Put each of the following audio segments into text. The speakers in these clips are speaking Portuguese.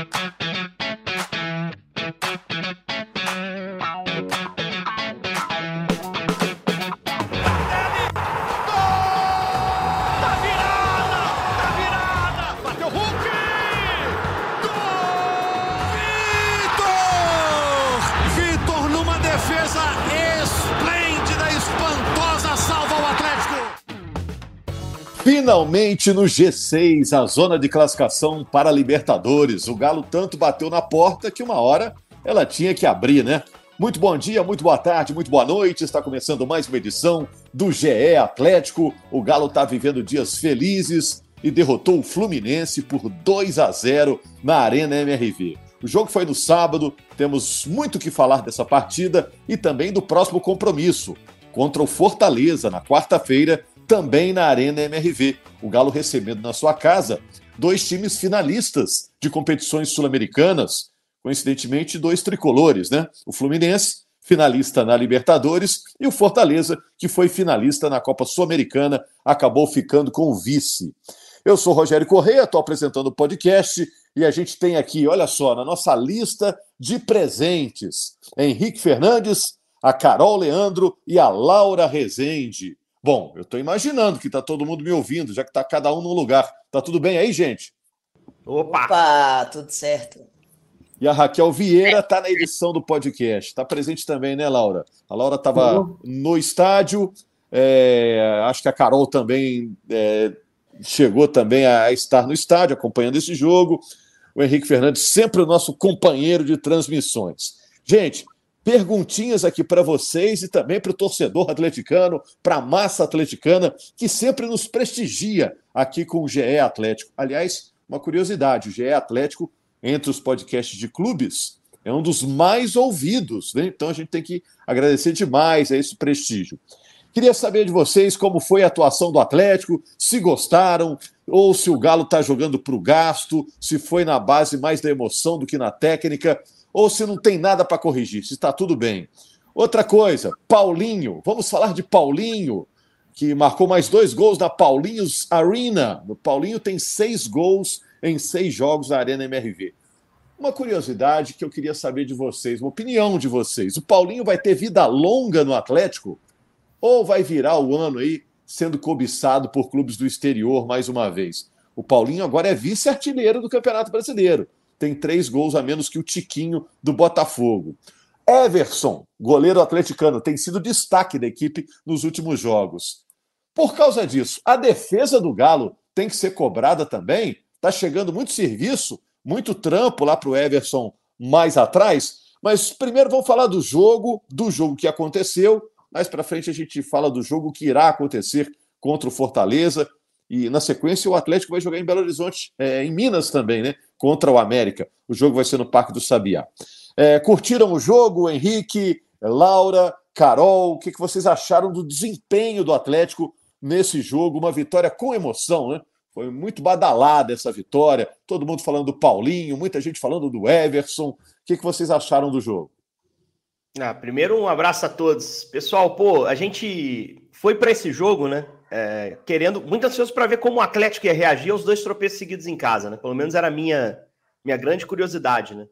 Música Finalmente no G6, a zona de classificação para Libertadores. O Galo tanto bateu na porta que uma hora ela tinha que abrir, né? Muito bom dia, muito boa tarde, muito boa noite. Está começando mais uma edição do GE Atlético. O Galo está vivendo dias felizes e derrotou o Fluminense por 2 a 0 na Arena MRV. O jogo foi no sábado, temos muito que falar dessa partida e também do próximo compromisso contra o Fortaleza na quarta-feira também na Arena MRV. O Galo recebendo na sua casa dois times finalistas de competições sul-americanas, coincidentemente dois tricolores, né? O Fluminense, finalista na Libertadores, e o Fortaleza, que foi finalista na Copa Sul-Americana, acabou ficando com o vice. Eu sou Rogério Correia, estou apresentando o podcast e a gente tem aqui, olha só, na nossa lista de presentes, Henrique Fernandes, a Carol Leandro e a Laura Rezende. Bom, eu estou imaginando que está todo mundo me ouvindo, já que está cada um no lugar. Tá tudo bem aí, gente? Opa! Opa, tudo certo. E a Raquel Vieira está na edição do podcast. Está presente também, né, Laura? A Laura estava uhum. no estádio. É, acho que a Carol também é, chegou também a estar no estádio, acompanhando esse jogo. O Henrique Fernandes, sempre o nosso companheiro de transmissões. Gente, perguntinhas aqui para vocês e também para o torcedor atleticano, para a massa atleticana, que sempre nos prestigia aqui com o GE Atlético. Aliás, uma curiosidade: o GE Atlético, entre os podcasts de clubes, é um dos mais ouvidos, né? então a gente tem que agradecer demais a esse prestígio. Queria saber de vocês como foi a atuação do Atlético, se gostaram, ou se o Galo está jogando para o gasto, se foi na base mais da emoção do que na técnica ou se não tem nada para corrigir, se está tudo bem. Outra coisa, Paulinho, vamos falar de Paulinho, que marcou mais dois gols na Paulinhos Arena. O Paulinho tem seis gols em seis jogos na Arena MRV. Uma curiosidade que eu queria saber de vocês, uma opinião de vocês. O Paulinho vai ter vida longa no Atlético? Ou vai virar o ano aí sendo cobiçado por clubes do exterior mais uma vez? O Paulinho agora é vice-artilheiro do Campeonato Brasileiro tem três gols a menos que o Tiquinho do Botafogo. Everson, goleiro atleticano, tem sido destaque da equipe nos últimos jogos. Por causa disso, a defesa do Galo tem que ser cobrada também. Está chegando muito serviço, muito trampo lá para o Everson mais atrás. Mas primeiro vamos falar do jogo, do jogo que aconteceu. Mais para frente a gente fala do jogo que irá acontecer contra o Fortaleza. E na sequência o Atlético vai jogar em Belo Horizonte, é, em Minas também, né? contra o América. O jogo vai ser no Parque do Sabiá. É, curtiram o jogo, Henrique, Laura, Carol? O que, que vocês acharam do desempenho do Atlético nesse jogo? Uma vitória com emoção, né? Foi muito badalada essa vitória. Todo mundo falando do Paulinho, muita gente falando do Everson. O que, que vocês acharam do jogo? Ah, primeiro, um abraço a todos. Pessoal, pô, a gente foi para esse jogo, né? É, querendo, muito ansioso para ver como o Atlético ia reagir aos dois tropeços seguidos em casa, né? Pelo menos era a minha, minha grande curiosidade, né?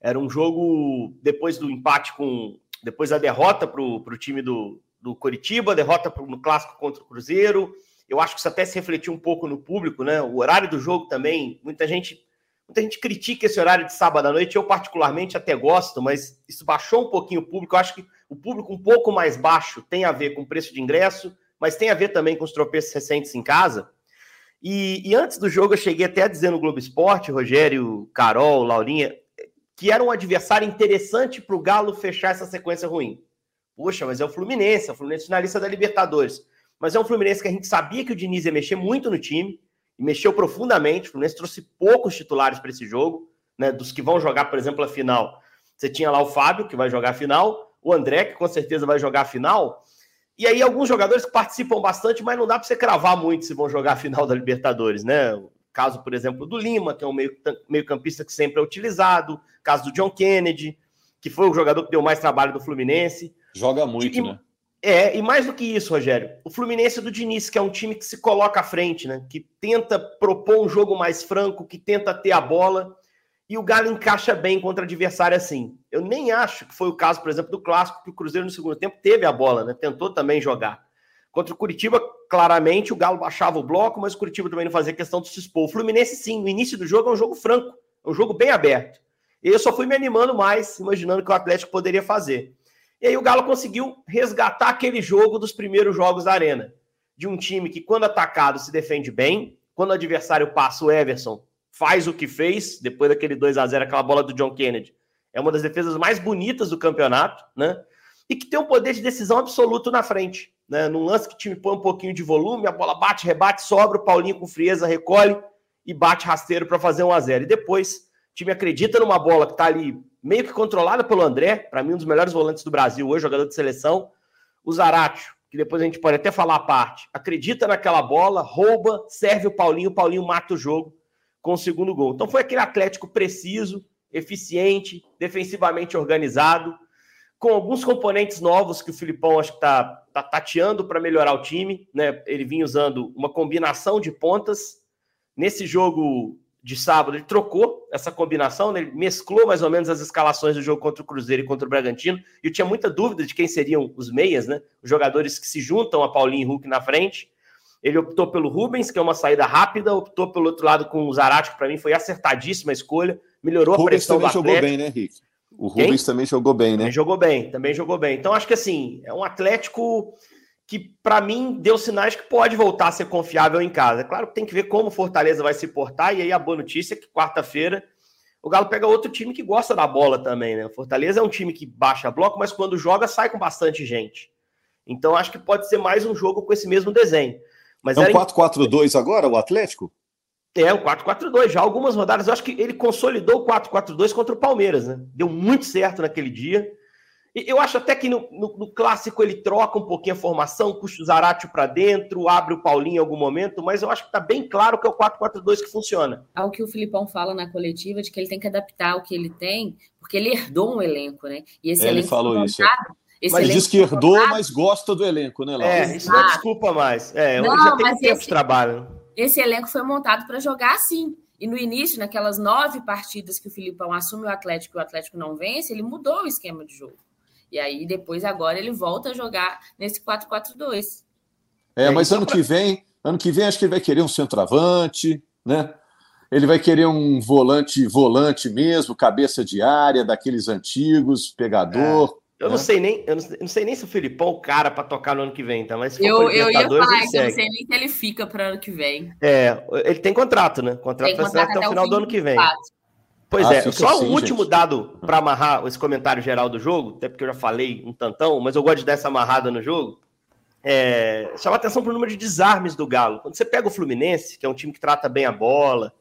Era um jogo depois do empate com. Depois da derrota para o time do, do Coritiba, derrota pro, no clássico contra o Cruzeiro. Eu acho que isso até se refletiu um pouco no público, né? O horário do jogo também, muita gente. Muita gente critica esse horário de sábado à noite, eu particularmente até gosto, mas isso baixou um pouquinho o público. Eu acho que o público um pouco mais baixo tem a ver com o preço de ingresso, mas tem a ver também com os tropeços recentes em casa. E, e, antes do jogo, eu cheguei até a dizer no Globo Esporte, Rogério, Carol, Laurinha, que era um adversário interessante para o Galo fechar essa sequência ruim. Poxa, mas é o Fluminense, é o Fluminense finalista da Libertadores. Mas é um Fluminense que a gente sabia que o Diniz ia mexer muito no time, e mexeu profundamente. O Fluminense trouxe poucos titulares para esse jogo, né? Dos que vão jogar, por exemplo, a final. Você tinha lá o Fábio, que vai jogar a final, o André, que com certeza vai jogar a final, e aí, alguns jogadores que participam bastante, mas não dá para você cravar muito se vão jogar a final da Libertadores, né? O caso, por exemplo, do Lima, que é um meio-campista que sempre é utilizado. Caso do John Kennedy, que foi o jogador que deu mais trabalho do Fluminense. Joga muito, e, né? É, e mais do que isso, Rogério, o Fluminense do Diniz, que é um time que se coloca à frente, né? Que tenta propor um jogo mais franco, que tenta ter a bola. E o Galo encaixa bem contra adversário assim. Eu nem acho que foi o caso, por exemplo, do clássico, que o Cruzeiro no segundo tempo teve a bola, né? Tentou também jogar. Contra o Curitiba, claramente, o Galo baixava o bloco, mas o Curitiba também não fazia questão de se expor. O Fluminense, sim, no início do jogo é um jogo franco, é um jogo bem aberto. E eu só fui me animando mais, imaginando que o Atlético poderia fazer. E aí o Galo conseguiu resgatar aquele jogo dos primeiros jogos da Arena. De um time que, quando atacado, se defende bem. Quando o adversário passa o Everson, faz o que fez, depois daquele 2 a 0 aquela bola do John Kennedy. É uma das defesas mais bonitas do campeonato, né? E que tem um poder de decisão absoluto na frente. Né? Num lance que o time põe um pouquinho de volume, a bola bate, rebate, sobra, o Paulinho com frieza recolhe e bate rasteiro para fazer 1 a 0 E depois o time acredita numa bola que está ali meio que controlada pelo André, para mim um dos melhores volantes do Brasil hoje, jogador de seleção. O Zaratio, que depois a gente pode até falar a parte, acredita naquela bola, rouba, serve o Paulinho, o Paulinho mata o jogo com o segundo gol. Então foi aquele Atlético preciso, eficiente, defensivamente organizado, com alguns componentes novos que o Filipão acho que está tá tateando para melhorar o time. Né? Ele vinha usando uma combinação de pontas. Nesse jogo de sábado, ele trocou essa combinação, né? ele mesclou mais ou menos as escalações do jogo contra o Cruzeiro e contra o Bragantino. E eu tinha muita dúvida de quem seriam os meias, né? Os jogadores que se juntam a Paulinho e Hulk na frente. Ele optou pelo Rubens, que é uma saída rápida, optou pelo outro lado com o Zarate, que para mim foi acertadíssima a escolha, melhorou Rubens a pressão também jogou bem, né, Rick? O Rubens Quem? também jogou bem, né? Também jogou bem, também jogou bem. Então acho que assim, é um Atlético que para mim deu sinais que pode voltar a ser confiável em casa. É claro que tem que ver como o Fortaleza vai se portar, e aí a boa notícia é que quarta-feira o Galo pega outro time que gosta da bola também, né? O Fortaleza é um time que baixa bloco, mas quando joga sai com bastante gente. Então acho que pode ser mais um jogo com esse mesmo desenho. Mas é um 4-4-2 agora, o Atlético? É, um 4-4-2. Já algumas rodadas, eu acho que ele consolidou o 4-4-2 contra o Palmeiras, né? Deu muito certo naquele dia. E eu acho até que no, no, no clássico ele troca um pouquinho a formação, puxa o Zaratio para dentro, abre o Paulinho em algum momento, mas eu acho que está bem claro que é o 4-4-2 que funciona. Ao que o Filipão fala na coletiva, de que ele tem que adaptar o que ele tem, porque ele herdou um elenco, né? E esse é, elenco ele falou isso. É. Esse mas diz que herdou, mas gosta do elenco, né, Laura? É, isso não é desculpa mais. É, não, já tem um tempo esse, de trabalho. Esse elenco foi montado para jogar assim. E no início, naquelas nove partidas que o Filipão assume o Atlético e o Atlético não vence, ele mudou o esquema de jogo. E aí, depois, agora, ele volta a jogar nesse 4-4-2. É, mas ano que vem, ano que vem, acho que ele vai querer um centroavante, né? Ele vai querer um volante, volante mesmo, cabeça de área, daqueles antigos, pegador. É. Eu não sei nem, eu não, eu não, sei nem se o Filipão é o cara para tocar no ano que vem, tá? Mas se eu, eu ia falar isso, eu não sei nem se ele fica para ano que vem. É, ele tem contrato, né? Contrato vai ser até, até o final do ano que vem. Pois ah, é, só assim, um último gente. dado para amarrar esse comentário geral do jogo, até porque eu já falei um tantão, mas eu gosto de dar essa amarrada no jogo. É, chama atenção para o número de desarmes do Galo. Quando você pega o Fluminense, que é um time que trata bem a bola,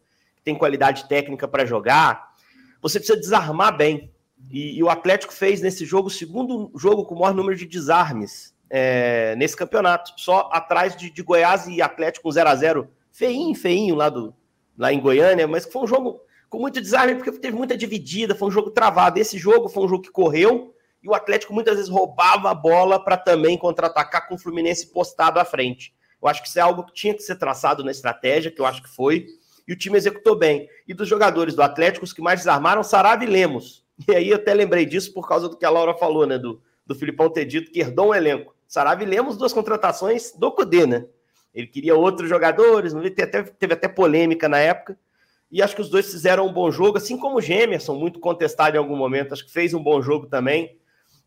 tem qualidade técnica para jogar, você precisa desarmar bem. E, e, o Atlético fez nesse jogo o segundo jogo com o maior número de desarmes é, nesse campeonato, só atrás de, de Goiás e Atlético com 0 a 0 feinho, feinho lá, do, lá em Goiânia, mas foi um jogo com muito desarme, porque teve muita dividida, foi um jogo travado. Esse jogo foi um jogo que correu e o Atlético muitas vezes roubava a bola para também contra-atacar com o Fluminense postado à frente. Eu acho que isso é algo que tinha que ser traçado na estratégia, que eu acho que foi, e o time executou bem. E dos jogadores do Atlético, os que mais desarmaram, Sarave e Lemos. E aí eu até lembrei disso por causa do que a Laura falou, né? Do, do Filipão ter dito que herdou um elenco. Sarave lemos duas contratações do Cudê, né? Ele queria outros jogadores, teve até, teve até polêmica na época. E acho que os dois fizeram um bom jogo, assim como o Gemerson, muito contestado em algum momento, acho que fez um bom jogo também.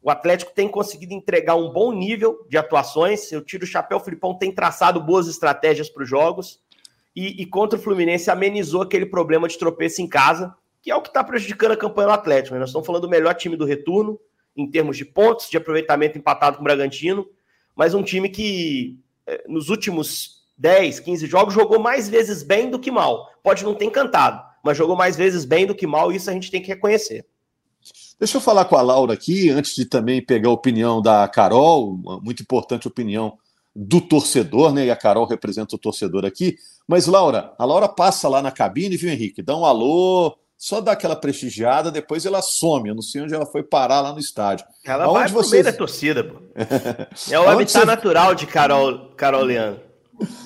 O Atlético tem conseguido entregar um bom nível de atuações. Eu tiro o chapéu, o Filipão tem traçado boas estratégias para os jogos. E, e, contra o Fluminense amenizou aquele problema de tropeço em casa que é o que está prejudicando a campanha do Atlético. Né? Nós estamos falando do melhor time do retorno, em termos de pontos, de aproveitamento empatado com o Bragantino, mas um time que eh, nos últimos 10, 15 jogos jogou mais vezes bem do que mal. Pode não ter encantado, mas jogou mais vezes bem do que mal, e isso a gente tem que reconhecer. Deixa eu falar com a Laura aqui, antes de também pegar a opinião da Carol, uma muito importante opinião do torcedor, né? E a Carol representa o torcedor aqui. Mas, Laura, a Laura passa lá na cabine, viu, Henrique? Dá um alô, só dá aquela prestigiada, depois ela some. Eu não sei onde ela foi parar lá no estádio. Ela Aonde vai pro vocês... meio da torcida, pô. é o habitat você... natural de Carol, Carol Leandro.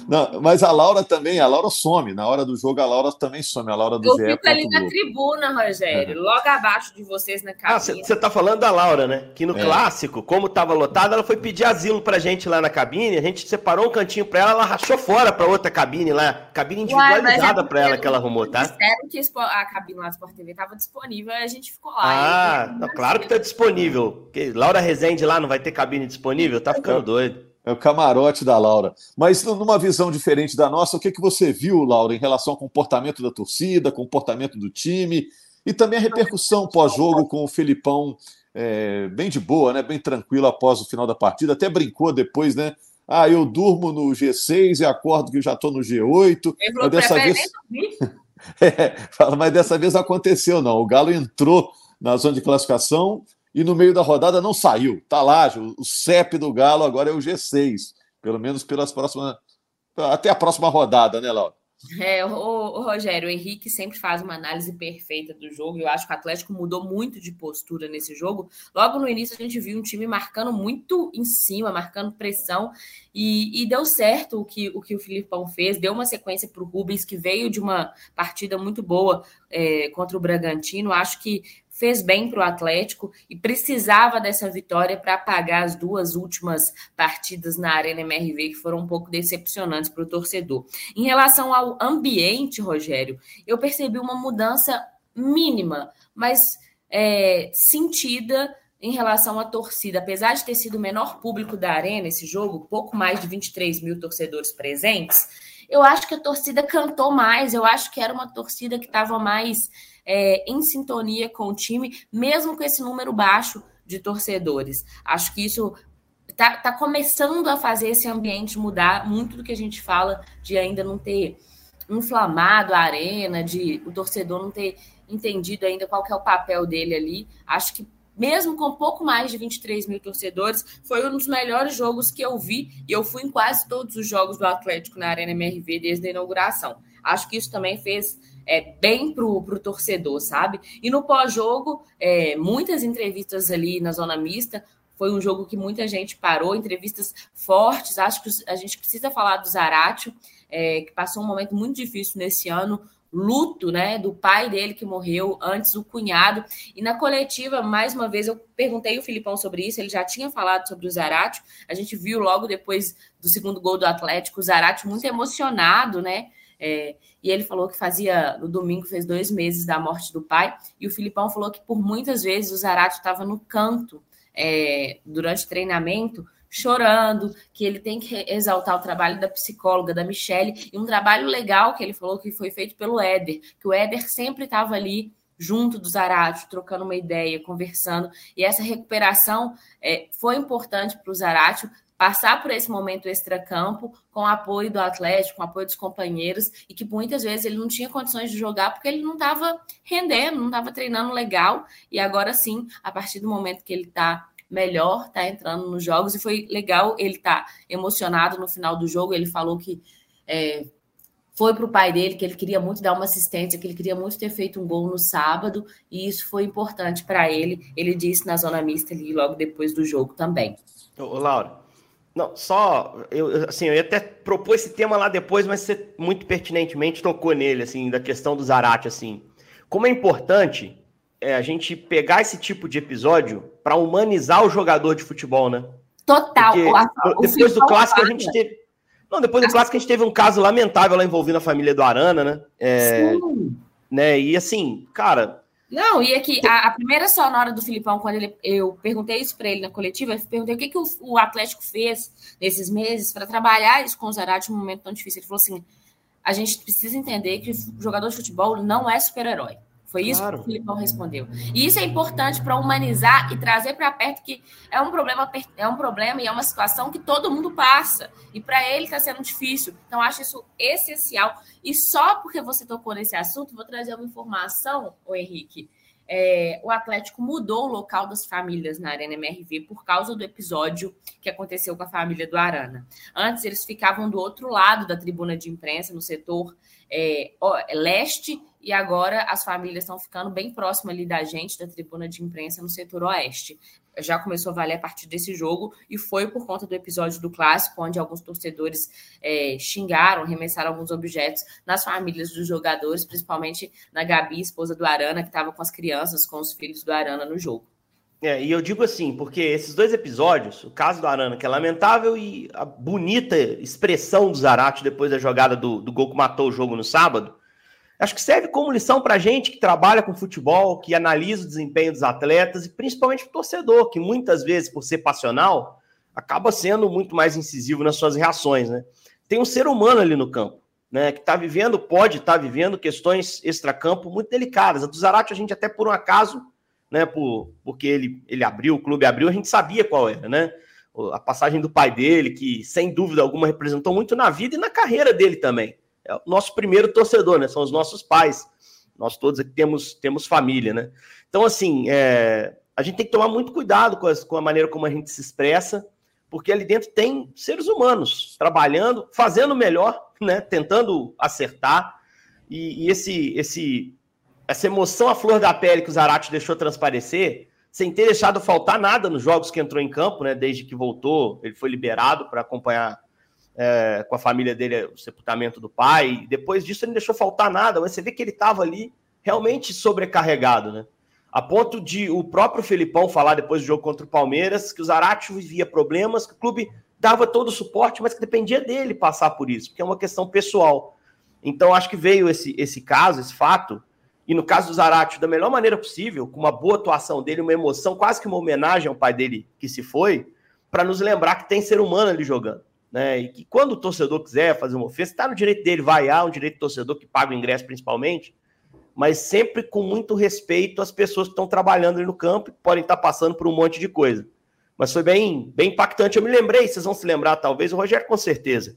Não, mas a Laura também, a Laura some. Na hora do jogo, a Laura também some. A Laura do Eu GE. fico ali na tribuna, Rogério, é. logo abaixo de vocês na cabine. Ah, você está falando da Laura, né? Que no é. clássico, como estava lotado, ela foi pedir asilo pra gente lá na cabine. A gente separou um cantinho para ela, ela rachou fora para outra cabine lá. Cabine individualizada é para ela que ela arrumou, tá? Disseram que a cabine lá do Sport TV estava disponível e a gente ficou lá. Ah, não, claro que tá disponível. Porque Laura Rezende lá não vai ter cabine disponível? Tá ficando doido. É o camarote da Laura. Mas numa visão diferente da nossa, o que, que você viu, Laura, em relação ao comportamento da torcida, comportamento do time e também a repercussão pós-jogo com o Felipão é, bem de boa, né? Bem tranquilo após o final da partida. Até brincou depois, né? Ah, eu durmo no G6 e acordo que já estou no G8. Mas dessa vez. é, mas dessa vez aconteceu, não. O Galo entrou na zona de classificação e no meio da rodada não saiu. Tá lá, o CEP do Galo agora é o G6, pelo menos pelas próximas até a próxima rodada, né, Laura? É, o, o, Rogério, o Henrique sempre faz uma análise perfeita do jogo. Eu acho que o Atlético mudou muito de postura nesse jogo. Logo no início, a gente viu um time marcando muito em cima, marcando pressão, e, e deu certo o que, o que o Filipão fez. Deu uma sequência para o Rubens, que veio de uma partida muito boa é, contra o Bragantino. Acho que fez bem para o Atlético e precisava dessa vitória para apagar as duas últimas partidas na Arena MRV, que foram um pouco decepcionantes para o torcedor. Em relação ao ambiente, Rogério, eu percebi uma mudança mínima, mas é, sentida em relação à torcida. Apesar de ter sido o menor público da Arena esse jogo, pouco mais de 23 mil torcedores presentes, eu acho que a torcida cantou mais, eu acho que era uma torcida que estava mais é, em sintonia com o time, mesmo com esse número baixo de torcedores. Acho que isso está tá começando a fazer esse ambiente mudar muito do que a gente fala de ainda não ter inflamado a arena, de o torcedor não ter entendido ainda qual é o papel dele ali. Acho que mesmo com pouco mais de 23 mil torcedores, foi um dos melhores jogos que eu vi e eu fui em quase todos os jogos do Atlético na Arena MRV desde a inauguração. Acho que isso também fez é, bem para o torcedor, sabe? E no pós-jogo, é, muitas entrevistas ali na zona mista. Foi um jogo que muita gente parou, entrevistas fortes. Acho que a gente precisa falar do Zaratio, é, que passou um momento muito difícil nesse ano, luto, né, do pai dele que morreu, antes o cunhado. E na coletiva, mais uma vez, eu perguntei o Filipão sobre isso, ele já tinha falado sobre o Zaratio. A gente viu logo depois do segundo gol do Atlético, o Zaratio muito emocionado, né? É, e ele falou que fazia, no domingo, fez dois meses da morte do pai. E o Filipão falou que por muitas vezes o Zarate estava no canto é, durante treinamento, chorando, que ele tem que exaltar o trabalho da psicóloga, da Michelle, e um trabalho legal que ele falou que foi feito pelo Éder, que o Éder sempre estava ali junto do Zarate, trocando uma ideia, conversando, e essa recuperação é, foi importante para o Zarate, passar por esse momento extra-campo com o apoio do Atlético, com o apoio dos companheiros, e que muitas vezes ele não tinha condições de jogar porque ele não estava rendendo, não estava treinando legal, e agora sim, a partir do momento que ele está melhor, está entrando nos jogos, e foi legal ele tá emocionado no final do jogo, ele falou que é, foi para o pai dele, que ele queria muito dar uma assistência, que ele queria muito ter feito um gol no sábado, e isso foi importante para ele. Ele disse na zona mista ali logo depois do jogo também. Ô, Laura, não, só, eu, assim, eu ia até propor esse tema lá depois, mas você muito pertinentemente tocou nele, assim, da questão do Zarate, assim. Como é importante é, a gente pegar esse tipo de episódio para humanizar o jogador de futebol, né? Total. Porque, o, depois do clássico a gente teve... Não, depois do clássico a gente teve um caso lamentável lá envolvendo a família do Arana, né? É, Sim. Né? E assim, cara, não, e aqui, a, a, primeira sonora do Filipão, quando ele, eu perguntei isso para ele na coletiva, eu perguntei o que, que o, o Atlético fez nesses meses para trabalhar isso com o Zarate num momento tão difícil. Ele falou assim: a gente precisa entender que o jogador de futebol não é super-herói. Foi isso claro. que o Filipão respondeu. E isso é importante para humanizar e trazer para perto que é um problema, é um problema e é uma situação que todo mundo passa. E para ele está sendo difícil. Então, acho isso essencial. E só porque você tocou nesse assunto, vou trazer uma informação, o Henrique. É, o Atlético mudou o local das famílias na Arena MRV por causa do episódio que aconteceu com a família do Arana. Antes, eles ficavam do outro lado da tribuna de imprensa, no setor é, leste e agora as famílias estão ficando bem próximas ali da gente, da tribuna de imprensa no setor oeste. Já começou a valer a partir desse jogo e foi por conta do episódio do clássico, onde alguns torcedores é, xingaram, remessaram alguns objetos nas famílias dos jogadores, principalmente na Gabi, esposa do Arana, que estava com as crianças, com os filhos do Arana no jogo. É, e eu digo assim, porque esses dois episódios, o caso do Arana, que é lamentável, e a bonita expressão do Zarate depois da jogada do, do gol que matou o jogo no sábado, acho que serve como lição para gente que trabalha com futebol, que analisa o desempenho dos atletas e principalmente o torcedor, que muitas vezes, por ser passional, acaba sendo muito mais incisivo nas suas reações, né? Tem um ser humano ali no campo, né? Que está vivendo, pode estar tá vivendo questões extracampo muito delicadas. A do Zarate, a gente até por um acaso né? Por, porque ele, ele abriu, o clube abriu, a gente sabia qual era, né? A passagem do pai dele, que sem dúvida alguma representou muito na vida e na carreira dele também. É o nosso primeiro torcedor, né? São os nossos pais. Nós todos aqui temos, temos família, né? Então, assim, é, a gente tem que tomar muito cuidado com, as, com a maneira como a gente se expressa, porque ali dentro tem seres humanos trabalhando, fazendo melhor, né? Tentando acertar. E, e esse, esse essa emoção à flor da pele que o Zarate deixou transparecer, sem ter deixado faltar nada nos jogos que entrou em campo, né? Desde que voltou, ele foi liberado para acompanhar é, com a família dele o sepultamento do pai. Depois disso, ele não deixou faltar nada, mas você vê que ele estava ali realmente sobrecarregado, né? A ponto de o próprio Felipão falar depois do jogo contra o Palmeiras que o Zarate vivia problemas, que o clube dava todo o suporte, mas que dependia dele passar por isso, porque é uma questão pessoal. Então, acho que veio esse, esse caso, esse fato, e no caso do Zarate, da melhor maneira possível, com uma boa atuação dele, uma emoção, quase que uma homenagem ao pai dele que se foi, para nos lembrar que tem ser humano ali jogando. Né? E que quando o torcedor quiser fazer uma ofensa, está no direito dele vaiar, um direito do torcedor que paga o ingresso principalmente, mas sempre com muito respeito às pessoas que estão trabalhando ali no campo e podem estar passando por um monte de coisa. Mas foi bem, bem impactante. Eu me lembrei, vocês vão se lembrar talvez, o Rogério com certeza,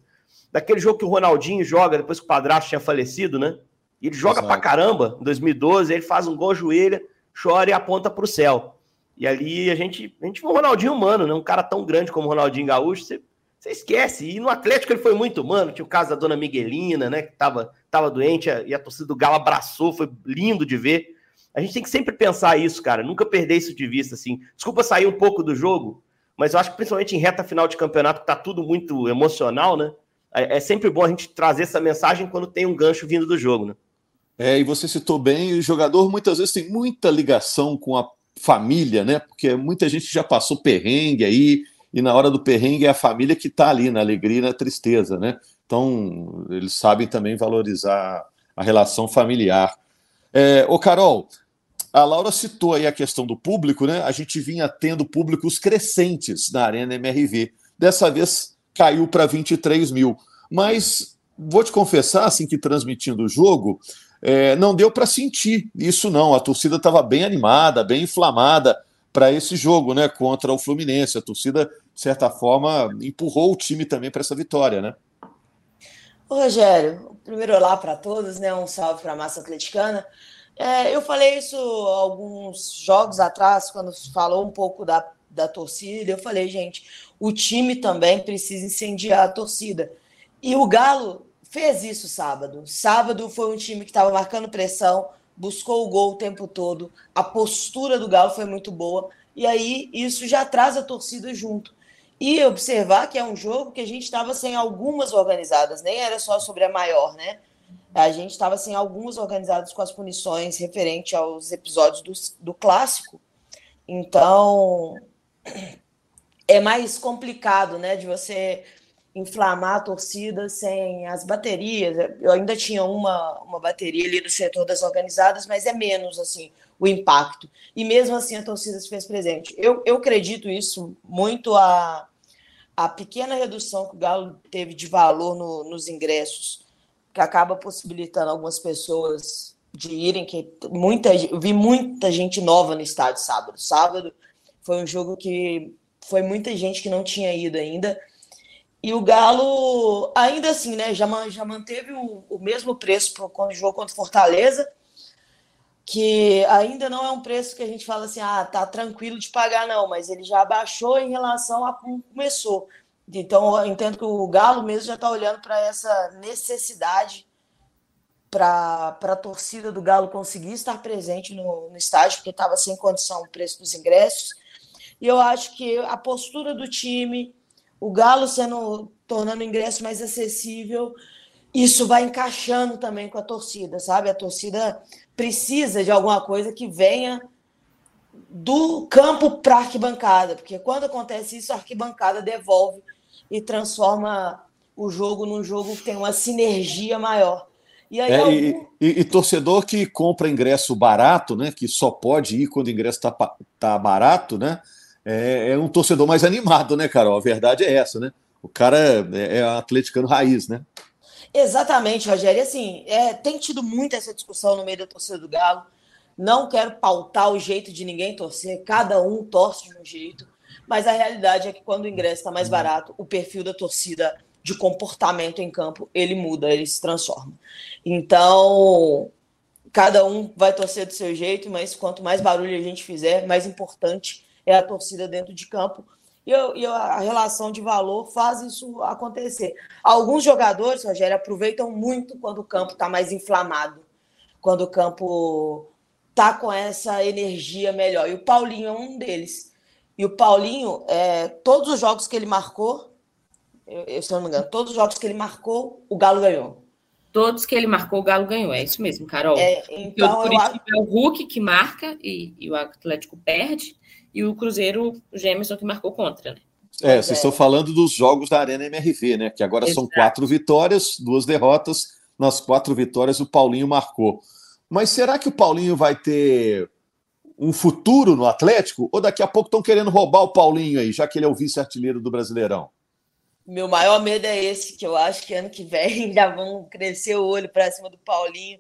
daquele jogo que o Ronaldinho joga depois que o padrasto tinha falecido, né? E ele joga Exato. pra caramba. Em 2012, ele faz um gol, joelha, chora e aponta pro céu. E ali a gente, a gente viu um Ronaldinho humano, né? Um cara tão grande como o Ronaldinho Gaúcho, você, você esquece. E no Atlético ele foi muito humano. Tinha o caso da dona Miguelina, né? Que tava, tava doente e a torcida do Galo abraçou, foi lindo de ver. A gente tem que sempre pensar isso, cara. Nunca perder isso de vista, assim. Desculpa sair um pouco do jogo, mas eu acho que principalmente em reta final de campeonato, que tá tudo muito emocional, né? É, é sempre bom a gente trazer essa mensagem quando tem um gancho vindo do jogo, né? É, e você citou bem, o jogador muitas vezes tem muita ligação com a família, né? Porque muita gente já passou perrengue aí, e na hora do perrengue é a família que está ali, na alegria e na tristeza, né? Então, eles sabem também valorizar a relação familiar. É, ô, Carol, a Laura citou aí a questão do público, né? A gente vinha tendo públicos crescentes na Arena MRV. Dessa vez caiu para 23 mil. Mas vou te confessar, assim que transmitindo o jogo, é, não deu para sentir isso, não. A torcida estava bem animada, bem inflamada para esse jogo né, contra o Fluminense. A torcida, de certa forma, empurrou o time também para essa vitória, né? Ô, Rogério, primeiro olá para todos, né? Um salve para a massa atleticana. É, eu falei isso alguns jogos atrás, quando falou um pouco da, da torcida. Eu falei, gente, o time também precisa incendiar a torcida. E o Galo fez isso sábado. Sábado foi um time que estava marcando pressão, buscou o gol o tempo todo, a postura do Galo foi muito boa, e aí isso já traz a torcida junto. E observar que é um jogo que a gente estava sem algumas organizadas, nem era só sobre a maior, né? A gente estava sem algumas organizadas com as punições referente aos episódios do, do clássico. Então, é mais complicado, né, de você inflamar a torcida sem as baterias. Eu ainda tinha uma, uma bateria ali no setor das organizadas, mas é menos assim o impacto. E mesmo assim a torcida se fez presente. Eu, eu acredito isso muito a, a pequena redução que o Galo teve de valor no, nos ingressos, que acaba possibilitando algumas pessoas de irem, que muita, eu vi muita gente nova no estádio sábado. Sábado foi um jogo que foi muita gente que não tinha ido ainda e o Galo, ainda assim, né, já, já manteve o, o mesmo preço quando jogou contra Fortaleza, que ainda não é um preço que a gente fala assim, ah, tá tranquilo de pagar, não, mas ele já abaixou em relação a como começou. Então, eu entendo que o Galo mesmo já está olhando para essa necessidade para a torcida do Galo conseguir estar presente no, no estádio, porque estava sem condição o preço dos ingressos. E eu acho que a postura do time, o Galo sendo tornando o ingresso mais acessível, isso vai encaixando também com a torcida, sabe? A torcida precisa de alguma coisa que venha do campo para a arquibancada, porque quando acontece isso, a arquibancada devolve e transforma o jogo num jogo que tem uma sinergia maior. E, aí, é, algum... e, e, e, torcedor que compra ingresso barato, né? Que só pode ir quando o ingresso está tá barato, né? É, é, um torcedor mais animado, né, Carol? A verdade é essa, né? O cara é, é atleticano raiz, né? Exatamente, Rogério. E assim, é, tem tido muito essa discussão no meio da torcida do Galo. Não quero pautar o jeito de ninguém torcer, cada um torce de um jeito. Mas a realidade é que quando o ingresso está mais barato, o perfil da torcida de comportamento em campo, ele muda, ele se transforma. Então, cada um vai torcer do seu jeito, mas quanto mais barulho a gente fizer, mais importante é a torcida dentro de campo. E, eu, e a relação de valor faz isso acontecer. Alguns jogadores, Rogério, aproveitam muito quando o campo está mais inflamado, quando o campo está com essa energia melhor. E o Paulinho é um deles. E o Paulinho, é, todos os jogos que ele marcou, eu, se não me engano, todos os jogos que ele marcou, o Galo ganhou. Todos que ele marcou, o Galo ganhou. É isso mesmo, Carol. É, então, o Curitiba eu... é o Hulk que marca e, e, o Atlético perde, e o Cruzeiro, o Gemerson que marcou contra, né? É, vocês é. estão falando dos jogos da Arena MRV, né? Que agora Exato. são quatro vitórias, duas derrotas. Nas quatro vitórias, o Paulinho marcou. Mas será que o Paulinho vai ter um futuro no Atlético? Ou daqui a pouco estão querendo roubar o Paulinho aí, já que ele é o vice-artilheiro do Brasileirão? Meu maior medo é esse, que eu acho que ano que vem já vão crescer o olho para cima do Paulinho.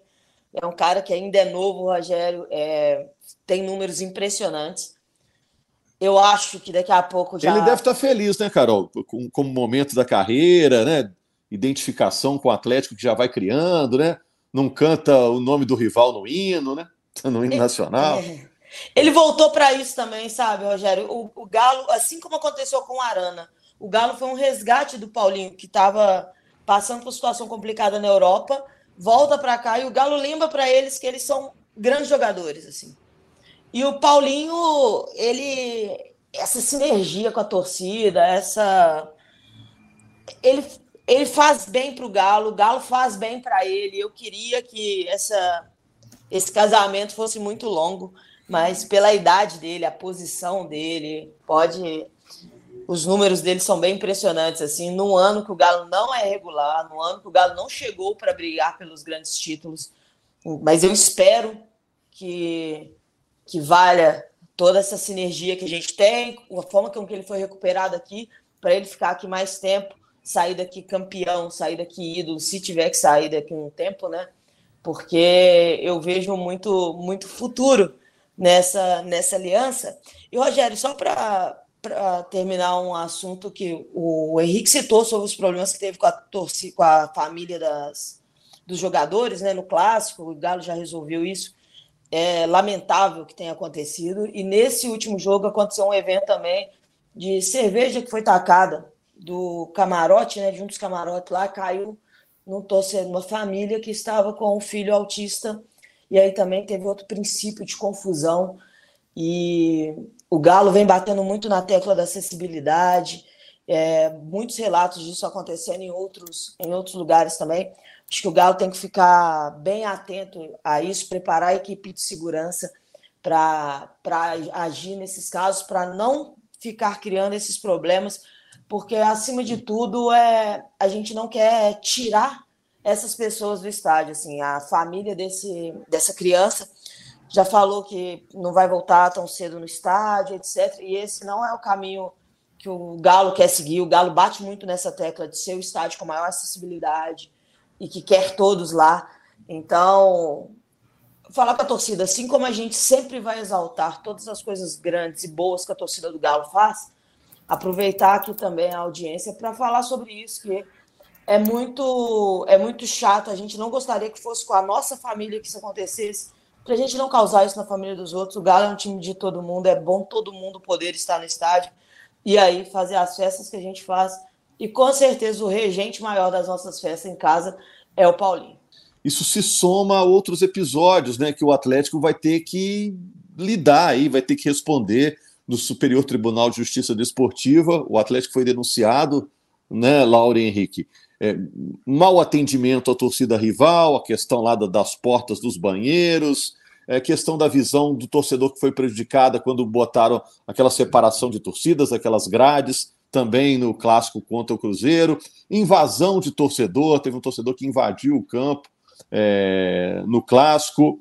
É um cara que ainda é novo, Rogério, é, tem números impressionantes. Eu acho que daqui a pouco já. Ele deve estar tá feliz, né, Carol? Com, como momento da carreira, né? Identificação com o Atlético que já vai criando, né? Não canta o nome do rival no hino, né? No hino nacional. É. Ele voltou para isso também, sabe, Rogério? O, o Galo, assim como aconteceu com o Arana, o Galo foi um resgate do Paulinho, que estava passando por situação complicada na Europa, volta para cá e o Galo lembra para eles que eles são grandes jogadores, assim. E o Paulinho, ele essa sinergia com a torcida, essa ele ele faz bem para o Galo, o Galo faz bem para ele. Eu queria que essa esse casamento fosse muito longo, mas pela idade dele, a posição dele, pode os números dele são bem impressionantes. Assim, no ano que o Galo não é regular, no ano que o Galo não chegou para brigar pelos grandes títulos, mas eu espero que, que valha toda essa sinergia que a gente tem, a forma com que ele foi recuperado aqui, para ele ficar aqui mais tempo, sair daqui campeão, sair daqui ídolo, se tiver que sair daqui um tempo, né? Porque eu vejo muito, muito futuro nessa, nessa aliança. E, Rogério, só para terminar um assunto que o Henrique citou sobre os problemas que teve com a, torcida, com a família das, dos jogadores né, no clássico, o Galo já resolveu isso. É lamentável que tenha acontecido. E nesse último jogo aconteceu um evento também de cerveja que foi tacada do camarote, né, de um dos camarotes lá, caiu num torcedor, uma família que estava com um filho autista. E aí também teve outro princípio de confusão. E o Galo vem batendo muito na tecla da acessibilidade, é, muitos relatos disso acontecendo em outros, em outros lugares também. Acho que o Galo tem que ficar bem atento a isso, preparar a equipe de segurança para agir nesses casos, para não ficar criando esses problemas, porque acima de tudo é a gente não quer tirar essas pessoas do estádio, assim, a família desse, dessa criança já falou que não vai voltar tão cedo no estádio, etc. E esse não é o caminho que o Galo quer seguir. O Galo bate muito nessa tecla de ser o estádio com maior acessibilidade e que quer todos lá. Então, falar com a torcida, assim como a gente sempre vai exaltar todas as coisas grandes e boas que a torcida do Galo faz, aproveitar aqui também a audiência para falar sobre isso, que é muito, é muito chato. A gente não gostaria que fosse com a nossa família que isso acontecesse para a gente não causar isso na família dos outros. O Galo é um time de todo mundo, é bom todo mundo poder estar no estádio e aí fazer as festas que a gente faz. E com certeza o regente maior das nossas festas em casa é o Paulinho. isso se soma a outros episódios, né, que o Atlético vai ter que lidar aí, vai ter que responder no Superior Tribunal de Justiça Desportiva. O Atlético foi denunciado, né, Laura Henrique? É, mau atendimento à torcida rival, a questão lá das portas dos banheiros, é, questão da visão do torcedor que foi prejudicada quando botaram aquela separação de torcidas, aquelas grades, também no clássico contra o Cruzeiro, invasão de torcedor, teve um torcedor que invadiu o campo é, no clássico.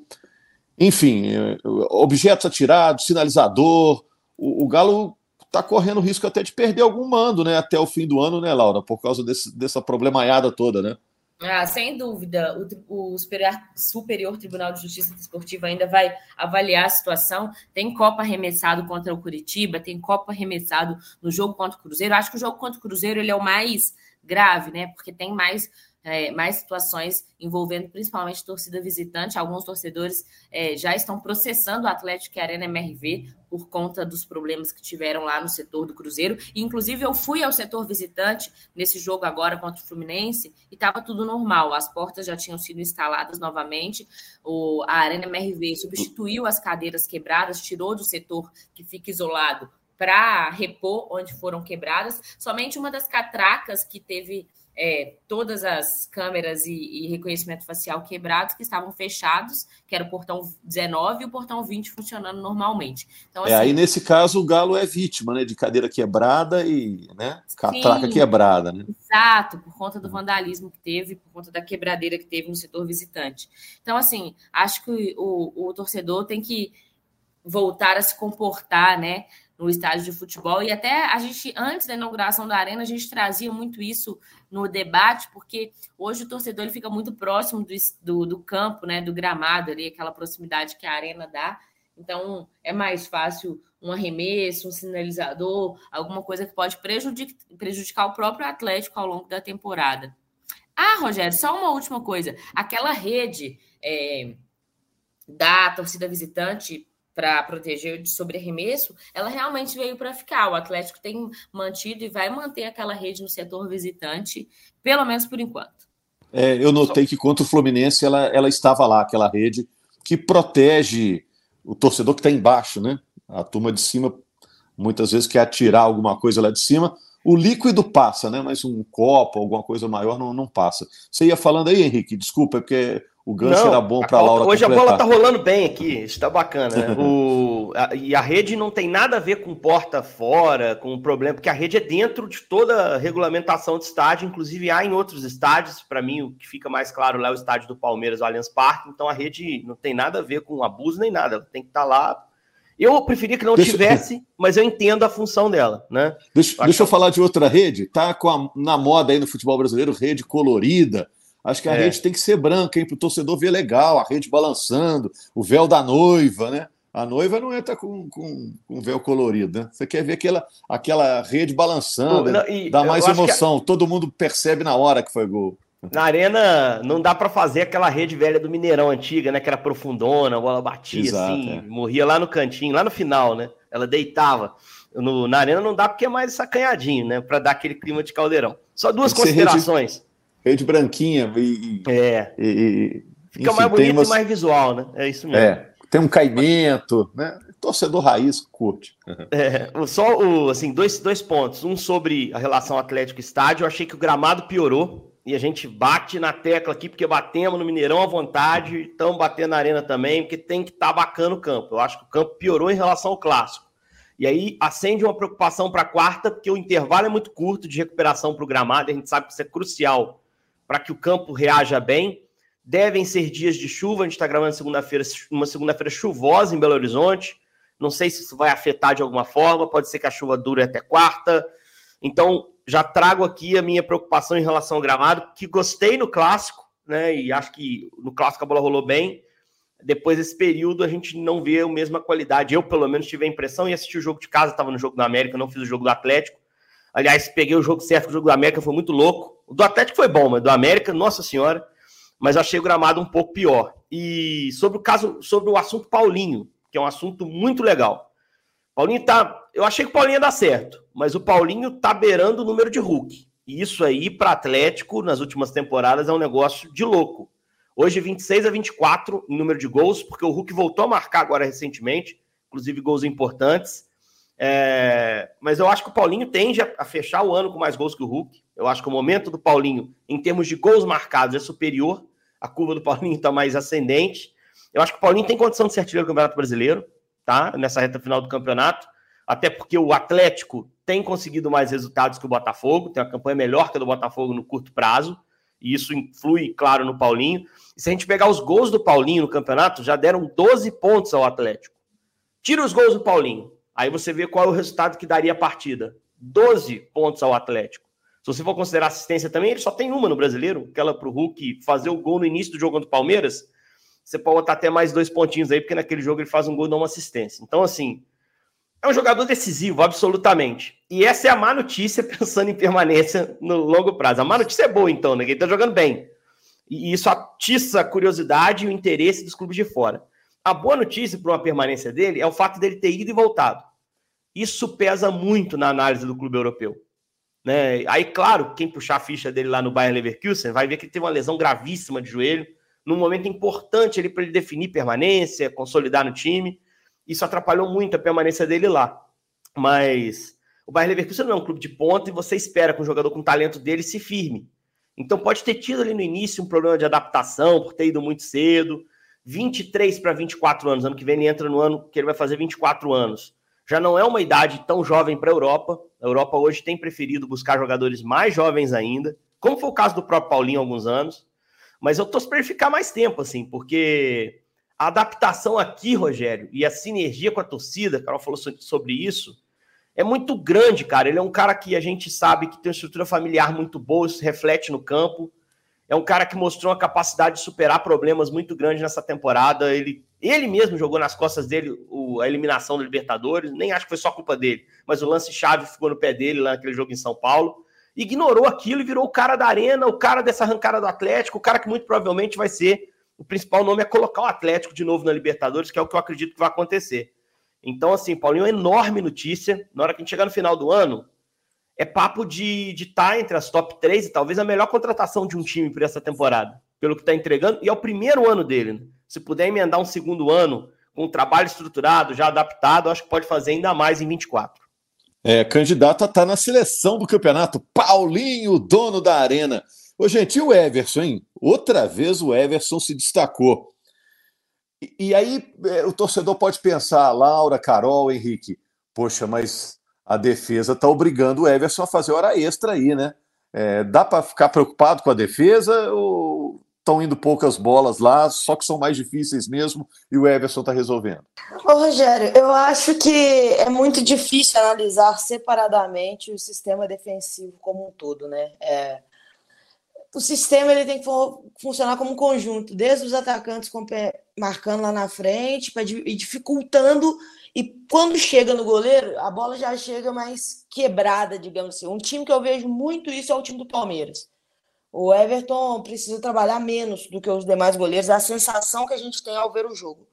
Enfim, é, objetos atirados, sinalizador. O, o Galo está correndo risco até de perder algum mando, né? Até o fim do ano, né, Laura? Por causa desse, dessa problemaiada toda, né? Ah, sem dúvida, o, o Superior, Superior, Tribunal de Justiça Desportiva ainda vai avaliar a situação. Tem Copa arremessado contra o Curitiba, tem Copa arremessado no jogo contra o Cruzeiro. Acho que o jogo contra o Cruzeiro ele é o mais grave, né? Porque tem mais é, mais situações envolvendo principalmente torcida visitante. Alguns torcedores é, já estão processando o Atlético e a Arena MRV por conta dos problemas que tiveram lá no setor do Cruzeiro. E, inclusive, eu fui ao setor visitante nesse jogo agora contra o Fluminense e estava tudo normal. As portas já tinham sido instaladas novamente. O, a Arena MRV substituiu as cadeiras quebradas, tirou do setor que fica isolado para repor onde foram quebradas. Somente uma das catracas que teve é, todas as câmeras e, e, reconhecimento facial quebrados que estavam fechados, que era o portão 19 e o portão 20 funcionando normalmente. Então, assim, é, aí, assim, nesse caso, o Galo é vítima né, de cadeira quebrada e né, catraca sim, quebrada. Né? Exato, por conta do vandalismo que teve, por conta da quebradeira que teve no setor visitante. Então, assim, acho que o, o torcedor tem que voltar a se comportar, né? no estádio de futebol. E até a gente, antes da inauguração da arena, a gente trazia muito isso no debate, porque hoje o torcedor ele fica muito próximo do, do, do campo, né, do gramado ali, aquela proximidade que a arena dá. Então é mais fácil um arremesso, um sinalizador, alguma coisa que pode prejudicar, prejudicar o próprio Atlético ao longo da temporada. Ah, Rogério, só uma última coisa. Aquela rede é, da torcida visitante para proteger de sobre arremesso, ela realmente veio para ficar. O Atlético tem mantido e vai manter aquela rede no setor visitante, pelo menos por enquanto. É, eu notei que contra o Fluminense ela, ela estava lá, aquela rede que protege o torcedor que está embaixo, né? A turma de cima muitas vezes quer atirar alguma coisa lá de cima. O líquido passa, né? Mas um copo, alguma coisa maior, não, não passa. Você ia falando aí, Henrique, desculpa, é porque o gancho não, era bom para a Laura. Hoje completar. a bola tá rolando bem aqui, está bacana. Né? o, a, e a rede não tem nada a ver com porta fora, com o problema, porque a rede é dentro de toda a regulamentação de estádio, inclusive há em outros estádios. Para mim, o que fica mais claro lá é o estádio do Palmeiras, o Allianz Parque. Então a rede não tem nada a ver com abuso nem nada, ela tem que estar tá lá. Eu preferia que não deixa... tivesse, mas eu entendo a função dela, né? Deixa, deixa eu falar de outra rede. Tá com a, na moda aí no futebol brasileiro, rede colorida Acho que a é. rede tem que ser branca, hein, para o torcedor ver legal, a rede balançando, o véu da noiva, né? A noiva não entra com, com, com véu colorido, né? Você quer ver aquela, aquela rede balançando, não, e, dá mais emoção, todo mundo percebe na hora que foi gol. Na arena não dá para fazer aquela rede velha do Mineirão antiga, né? Que era profundona, a bola batia Exato, assim, é. morria lá no cantinho, lá no final, né? Ela deitava. No, na arena não dá porque é mais sacanhadinho, né? Para dar aquele clima de caldeirão. Só duas considerações. Rede Rede branquinha e. É. E, e, Fica enfim, mais bonito umas... e mais visual, né? É isso mesmo. É, tem um caimento, né? Torcedor raiz curte. É, só o, assim, dois, dois pontos. Um sobre a relação Atlético-Estádio. Eu achei que o gramado piorou. E a gente bate na tecla aqui, porque batemos no Mineirão à vontade, estamos batendo na arena também, porque tem que estar tá bacana o campo. Eu acho que o campo piorou em relação ao clássico. E aí acende uma preocupação para a quarta, porque o intervalo é muito curto de recuperação para o gramado, e a gente sabe que isso é crucial para que o campo reaja bem. Devem ser dias de chuva, a gente está gravando segunda-feira, uma segunda-feira chuvosa em Belo Horizonte. Não sei se isso vai afetar de alguma forma, pode ser que a chuva dure até quarta. Então, já trago aqui a minha preocupação em relação ao gramado, que gostei no clássico, né? E acho que no clássico a bola rolou bem. Depois desse período, a gente não vê a mesma qualidade. Eu, pelo menos, tive a impressão e assisti o jogo de casa, estava no jogo do América, não fiz o jogo do Atlético. Aliás, peguei o jogo certo, o jogo do América foi muito louco. O do Atlético foi bom, mas do América, nossa senhora. Mas achei o gramado um pouco pior. E sobre o caso, sobre o assunto Paulinho, que é um assunto muito legal. Paulinho tá. Eu achei que o Paulinho ia dar certo, mas o Paulinho tá beirando o número de Hulk. E isso aí, para Atlético, nas últimas temporadas, é um negócio de louco. Hoje, 26 a 24 em número de gols, porque o Hulk voltou a marcar agora recentemente, inclusive gols importantes. É, mas eu acho que o Paulinho tende a, fechar o ano com mais gols que o Hulk. Eu acho que o momento do Paulinho, em termos de gols marcados, é superior. A curva do Paulinho está mais ascendente. Eu acho que o Paulinho tem condição de ser artilheiro do Campeonato Brasileiro, tá? Nessa reta final do campeonato. Até porque o Atlético tem conseguido mais resultados que o Botafogo, tem uma campanha melhor que a do Botafogo no curto prazo. E isso influi, claro, no Paulinho. E se a gente pegar os gols do Paulinho no campeonato, já deram 12 pontos ao Atlético. Tira os gols do Paulinho Aí você vê qual é o resultado que daria a partida. 12 pontos ao Atlético. Se você for considerar assistência também, ele só tem uma no brasileiro, aquela para o Hulk fazer o gol no início do jogo contra o Palmeiras. Você pode botar até mais dois pontinhos aí, porque naquele jogo ele faz um gol e dá uma assistência. Então, assim, é um jogador decisivo, absolutamente. E essa é a má notícia pensando em permanência no longo prazo. A má notícia é boa, então, né? Ele tá jogando bem. E isso atiça a curiosidade e o interesse dos clubes de fora. A boa notícia para uma permanência dele é o fato dele ter ido e voltado. Isso pesa muito na análise do clube europeu. Né? Aí, claro, quem puxar a ficha dele lá no Bayern Leverkusen vai ver que ele teve uma lesão gravíssima de joelho, num momento importante ali para ele definir permanência, consolidar no time. Isso atrapalhou muito a permanência dele lá. Mas o Bayern Leverkusen não é um clube de ponta e você espera que um jogador com talento dele se firme. Então pode ter tido ali no início um problema de adaptação, por ter ido muito cedo. 23 para 24 anos, ano que vem ele entra no ano que ele vai fazer 24 anos já não é uma idade tão jovem para a Europa. A Europa hoje tem preferido buscar jogadores mais jovens ainda, como foi o caso do próprio Paulinho há alguns anos. Mas eu torço para ele ficar mais tempo, assim, porque a adaptação aqui, Rogério, e a sinergia com a torcida, a Carol falou sobre isso, é muito grande, cara. Ele é um cara que a gente sabe que tem uma estrutura familiar muito boa, isso reflete no campo. É um cara que mostrou uma capacidade de superar problemas muito grandes nessa temporada. Ele ele mesmo jogou nas costas dele o, a eliminação do Libertadores, nem acho que foi só culpa dele, mas o lance-chave ficou no pé dele lá naquele jogo em São Paulo. Ignorou aquilo e virou o cara da arena, o cara dessa arrancada do Atlético, o cara que muito provavelmente vai ser o principal nome é colocar o Atlético de novo na Libertadores, que é o que eu acredito que vai acontecer. Então, assim, Paulinho, é enorme notícia. Na hora que a gente chegar no final do ano, é papo de estar tá entre as top 3 e talvez a melhor contratação de um time por essa temporada, pelo que está entregando, e é o primeiro ano dele. Né? Se puder emendar um segundo ano com um trabalho estruturado, já adaptado, acho que pode fazer ainda mais em 24. É, candidato a estar tá na seleção do campeonato. Paulinho, dono da arena. Ô, gente, e o Everson, hein? Outra vez o Everson se destacou. E, e aí é, o torcedor pode pensar, Laura, Carol, Henrique, poxa, mas a defesa está obrigando o Everson a fazer hora extra aí, né? É, dá para ficar preocupado com a defesa ou estão indo poucas bolas lá, só que são mais difíceis mesmo e o Everson está resolvendo? Ô, Rogério, eu acho que é muito difícil analisar separadamente o sistema defensivo como um todo, né? É, o sistema ele tem que funcionar como um conjunto, desde os atacantes marcando lá na frente e dificultando. E quando chega no goleiro, a bola já chega mais quebrada, digamos assim. Um time que eu vejo muito isso é o time do Palmeiras o Everton precisa trabalhar menos do que os demais goleiros, a sensação que a gente tem ao ver o jogo.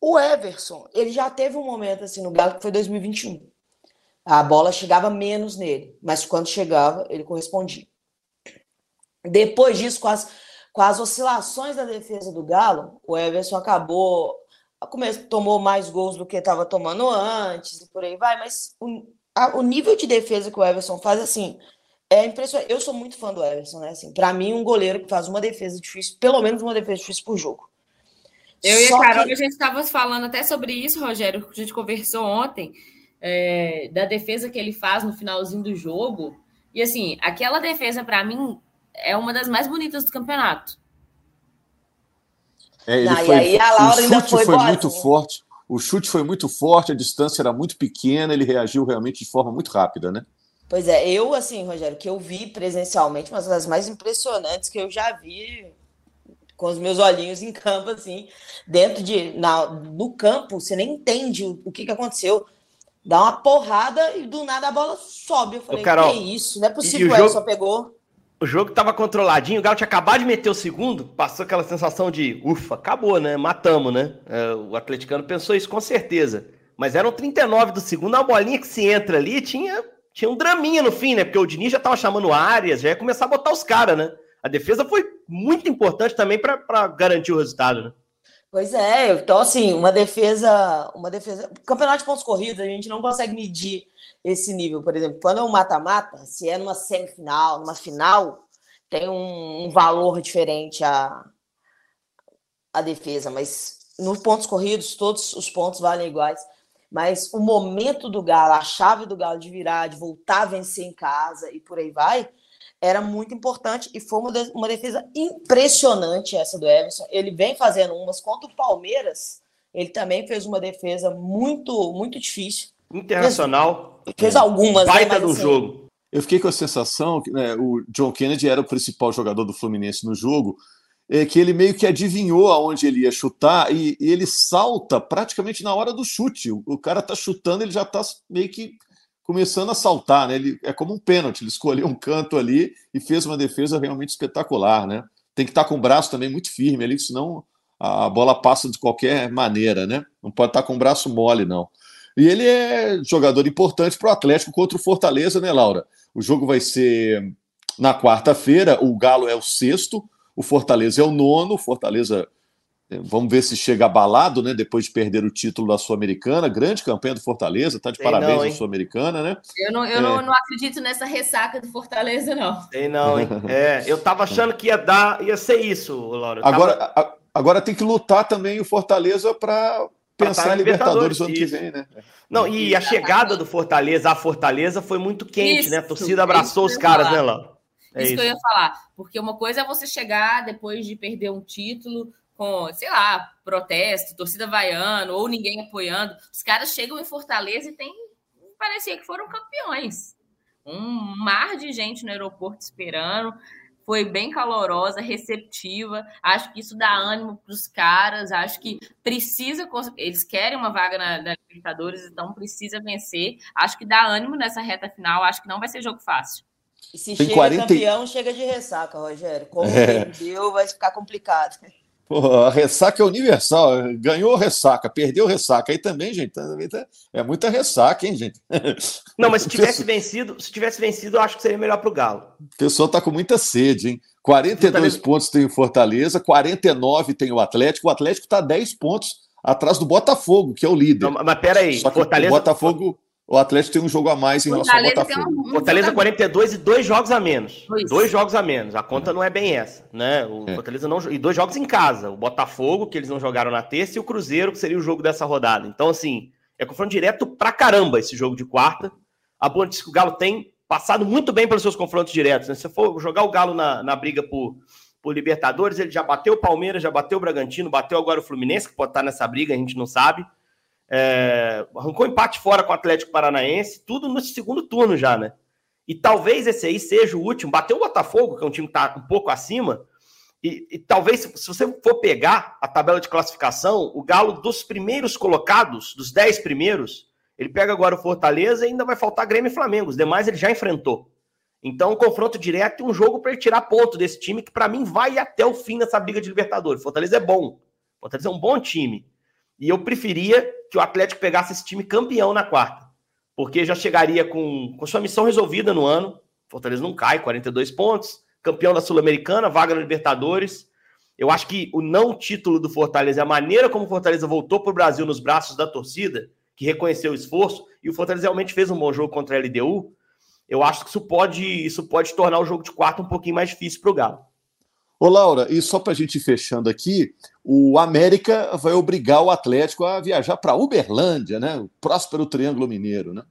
O Everson, ele já teve um momento assim no Galo que foi 2021. A bola chegava menos nele, mas quando chegava, ele correspondia. Depois disso, com as, com as oscilações da defesa do Galo, o Everson acabou tomou mais gols do que estava tomando antes e por aí vai, mas o, a, o nível de defesa que o Everson faz assim, é impressionante. Eu sou muito fã do Everson, né? Assim, para mim, um goleiro que faz uma defesa difícil, pelo menos uma defesa difícil por jogo. Eu Só e a Carol, que... a gente estava falando até sobre isso, Rogério, a gente conversou ontem, é, da defesa que ele faz no finalzinho do jogo. E assim, aquela defesa, para mim, é uma das mais bonitas do campeonato. É, ele Não, foi, e aí a Laura o chute ainda foi, foi muito forte. O chute foi muito forte, a distância era muito pequena, ele reagiu realmente de forma muito rápida, né? Pois é, eu, assim, Rogério, que eu vi presencialmente, uma das mais impressionantes que eu já vi com os meus olhinhos em campo, assim, dentro de. Na, no campo, você nem entende o, o que, que aconteceu. Dá uma porrada e do nada a bola sobe. Eu falei, Ô, Carol, que isso? Não é possível, o jogo, só pegou. O jogo tava controladinho, o Galo tinha acabado de meter o segundo, passou aquela sensação de ufa, acabou, né? Matamos, né? É, o atleticano pensou isso com certeza. Mas eram 39 do segundo, a bolinha que se entra ali tinha tinha um draminha no fim, né? Porque o Diniz já tava chamando áreas, já ia começar a botar os caras, né? A defesa foi muito importante também para garantir o resultado, né? Pois é, então assim, uma defesa, uma defesa. Campeonato de pontos corridos, a gente não consegue medir esse nível. Por exemplo, quando é um mata-mata, se é numa semifinal, numa final, tem um, um, valor diferente a, a defesa, mas nos pontos corridos, todos os pontos valem iguais. Mas o momento do Galo, a chave do Galo de virar, de voltar a vencer em casa e por aí vai, era muito importante e foi uma defesa impressionante essa do Everson. Ele vem fazendo umas contra o Palmeiras, ele também fez uma defesa muito, muito difícil. Internacional. Fez, fez algumas. Né, Baita né, do assim, jogo. Eu fiquei com a sensação que né, o John Kennedy era o principal jogador do Fluminense no jogo, é, que ele meio que adivinhou aonde ele ia chutar e, e ele salta praticamente na hora do chute. O, o cara tá chutando, ele já tá meio que começando a saltar, né? Ele é como um pênalti, ele escolheu um canto ali e fez uma defesa realmente espetacular, né? Tem que estar tá com o braço também muito firme ali, senão a bola passa de qualquer maneira, né? Não pode estar tá com o braço mole, não. E ele é jogador importante para o Atlético contra o Fortaleza, né, Laura? O jogo vai ser na quarta-feira, o Galo é o sexto, o Fortaleza é o nono, o Fortaleza Vamos ver se chega abalado, né? Depois de perder o título da Sul-Americana. Grande campanha do Fortaleza, tá de Sei parabéns à Sul-Americana, né? Eu, não, eu é. não, não, acredito nessa ressaca do Fortaleza, não. Sei não, hein? É, eu tava achando que ia dar, ia ser isso, Laura. Agora, a, agora tem que lutar também o Fortaleza para pensar em Libertadores, Libertadores ano que vem, né? Não, e a chegada do Fortaleza à Fortaleza foi muito quente, isso, né? A torcida abraçou os caras, né, Laura? É isso, isso que eu ia falar. Porque uma coisa é você chegar depois de perder um título com, sei lá, protesto, torcida vaiando, ou ninguém apoiando. Os caras chegam em Fortaleza e tem. Parecia que foram campeões. Um mar de gente no aeroporto esperando. Foi bem calorosa, receptiva. Acho que isso dá ânimo para os caras. Acho que precisa. Eles querem uma vaga na, na Libertadores, então precisa vencer. Acho que dá ânimo nessa reta final. Acho que não vai ser jogo fácil. E se Tem chega 40... campeão, chega de ressaca, Rogério. Como é. perdeu, vai ficar complicado. Pô, a ressaca é universal. Ganhou ressaca, perdeu ressaca. Aí também, gente, tá, é muita ressaca, hein, gente? Não, mas se tivesse vencido, se tivesse vencido, eu acho que seria melhor para o Galo. O pessoal tá com muita sede, hein? 42 Fortaleza... pontos tem o Fortaleza, 49 tem o Atlético. O Atlético está 10 pontos atrás do Botafogo, que é o líder. Não, mas peraí, Só que Fortaleza... o Botafogo o Atlético tem um jogo a mais em relação ao Botafogo. Um, um Fortaleza 42 e dois jogos a menos. Dois. dois jogos a menos. A conta não é bem essa, né? O é. Fortaleza não e dois jogos em casa. O Botafogo, que eles não jogaram na terça, e o Cruzeiro, que seria o jogo dessa rodada. Então, assim, é confronto direto pra caramba esse jogo de quarta. A boa notícia que o Galo tem passado muito bem pelos seus confrontos diretos. Né? Se for jogar o Galo na, na briga por, por Libertadores, ele já bateu o Palmeiras, já bateu o Bragantino, bateu agora o Fluminense, que pode estar nessa briga, a gente não sabe. É, arrancou empate fora com o Atlético Paranaense, tudo no segundo turno já, né? E talvez esse aí seja o último. Bateu o Botafogo, que é um time que está um pouco acima. E, e, talvez, se você for pegar a tabela de classificação, o Galo dos primeiros colocados, dos dez primeiros, ele pega agora o Fortaleza e ainda vai faltar Grêmio e Flamengo. Os demais ele já enfrentou. Então, um confronto direto e um jogo para ele tirar ponto desse time, que para mim vai até o fim dessa briga de Libertadores. Fortaleza é bom. Fortaleza é um bom time. E eu preferia que o Atlético pegasse esse time campeão na quarta, porque já chegaria com, com sua missão resolvida no ano. Fortaleza não cai, 42 pontos, campeão da Sul-Americana, vaga na Libertadores. Eu acho que o não título do Fortaleza, a maneira como o Fortaleza voltou para o Brasil nos braços da torcida, que reconheceu o esforço, e o Fortaleza realmente fez um bom jogo contra a LDU, eu acho que isso pode, isso pode tornar o jogo de quarta um pouquinho mais difícil para o Galo. Ô, Laura, e só para a gente ir fechando aqui, o América vai obrigar o Atlético a viajar para Uberlândia, né? O próspero Triângulo Mineiro, né?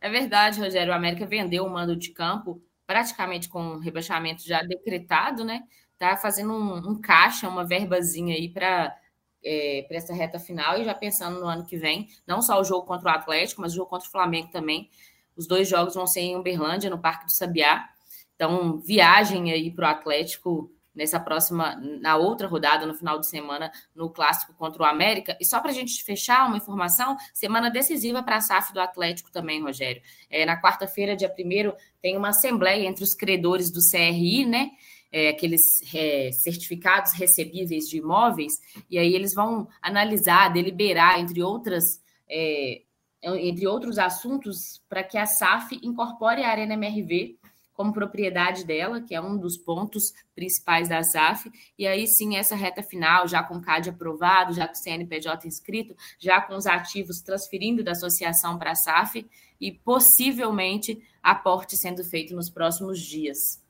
É verdade, Rogério. O América vendeu o mando de campo praticamente com o rebaixamento já decretado, né? Tá fazendo um, um caixa, uma verbazinha aí para é, para essa reta final e já pensando no ano que vem, não só o jogo contra o Atlético, mas o jogo contra o Flamengo também. Os dois jogos vão ser em Uberlândia, no Parque do Sabiá. Então, viagem aí para o Atlético nessa próxima, na outra rodada, no final de semana, no clássico contra o América. E só para a gente fechar uma informação, semana decisiva para a SAF do Atlético também, Rogério. É, na quarta-feira, dia 1 tem uma assembleia entre os credores do CRI, né? É, aqueles é, certificados recebíveis de imóveis, e aí eles vão analisar, deliberar, entre outras. É, entre outros assuntos, para que a SAF incorpore a Arena MRV como propriedade dela, que é um dos pontos principais da SAF, e aí sim essa reta final, já com o CAD aprovado, já com o CNPJ inscrito, já com os ativos transferindo da associação para a SAF e possivelmente aporte sendo feito nos próximos dias.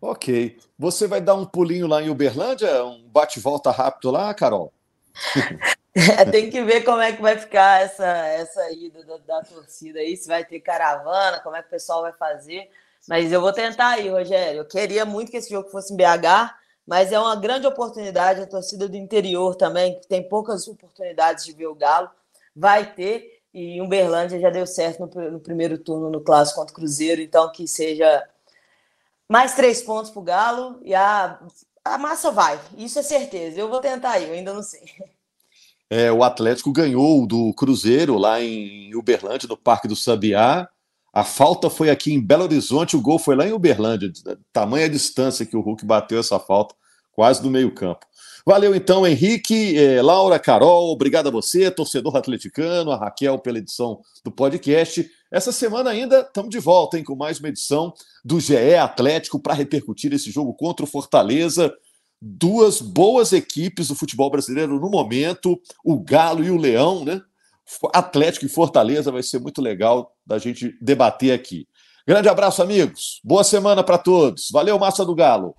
Ok. Você vai dar um pulinho lá em Uberlândia, um bate-volta rápido lá, Carol? Tem que ver como é que vai ficar essa, essa ida da, da, torcida aí, se vai ter caravana, como é que o pessoal vai fazer. Mas eu vou tentar aí, Rogério. Eu queria muito que esse jogo fosse em BH, mas é uma grande oportunidade. A torcida do interior também, que tem poucas oportunidades de ver o Galo, vai ter. E Uberlândia já deu certo no, no primeiro turno no Clássico contra o Cruzeiro, então que seja mais três pontos para o Galo e a, a massa vai. Isso é certeza. Eu vou tentar aí, eu ainda não sei. É, o Atlético ganhou do Cruzeiro lá em Uberlândia, no Parque do Sabiá. A falta foi aqui em Belo Horizonte, o gol foi lá em Uberlândia. Tamanha distância que o Hulk bateu essa falta, quase do meio-campo. Valeu então, Henrique, eh, Laura, Carol, obrigado a você, torcedor atleticano, a Raquel pela edição do podcast. Essa semana ainda estamos de volta hein, com mais uma edição do GE Atlético para repercutir esse jogo contra o Fortaleza duas boas equipes do futebol brasileiro no momento, o Galo e o Leão, né? Atlético e Fortaleza vai ser muito legal da gente debater aqui. Grande abraço, amigos. Boa semana para todos. Valeu, Massa do Galo.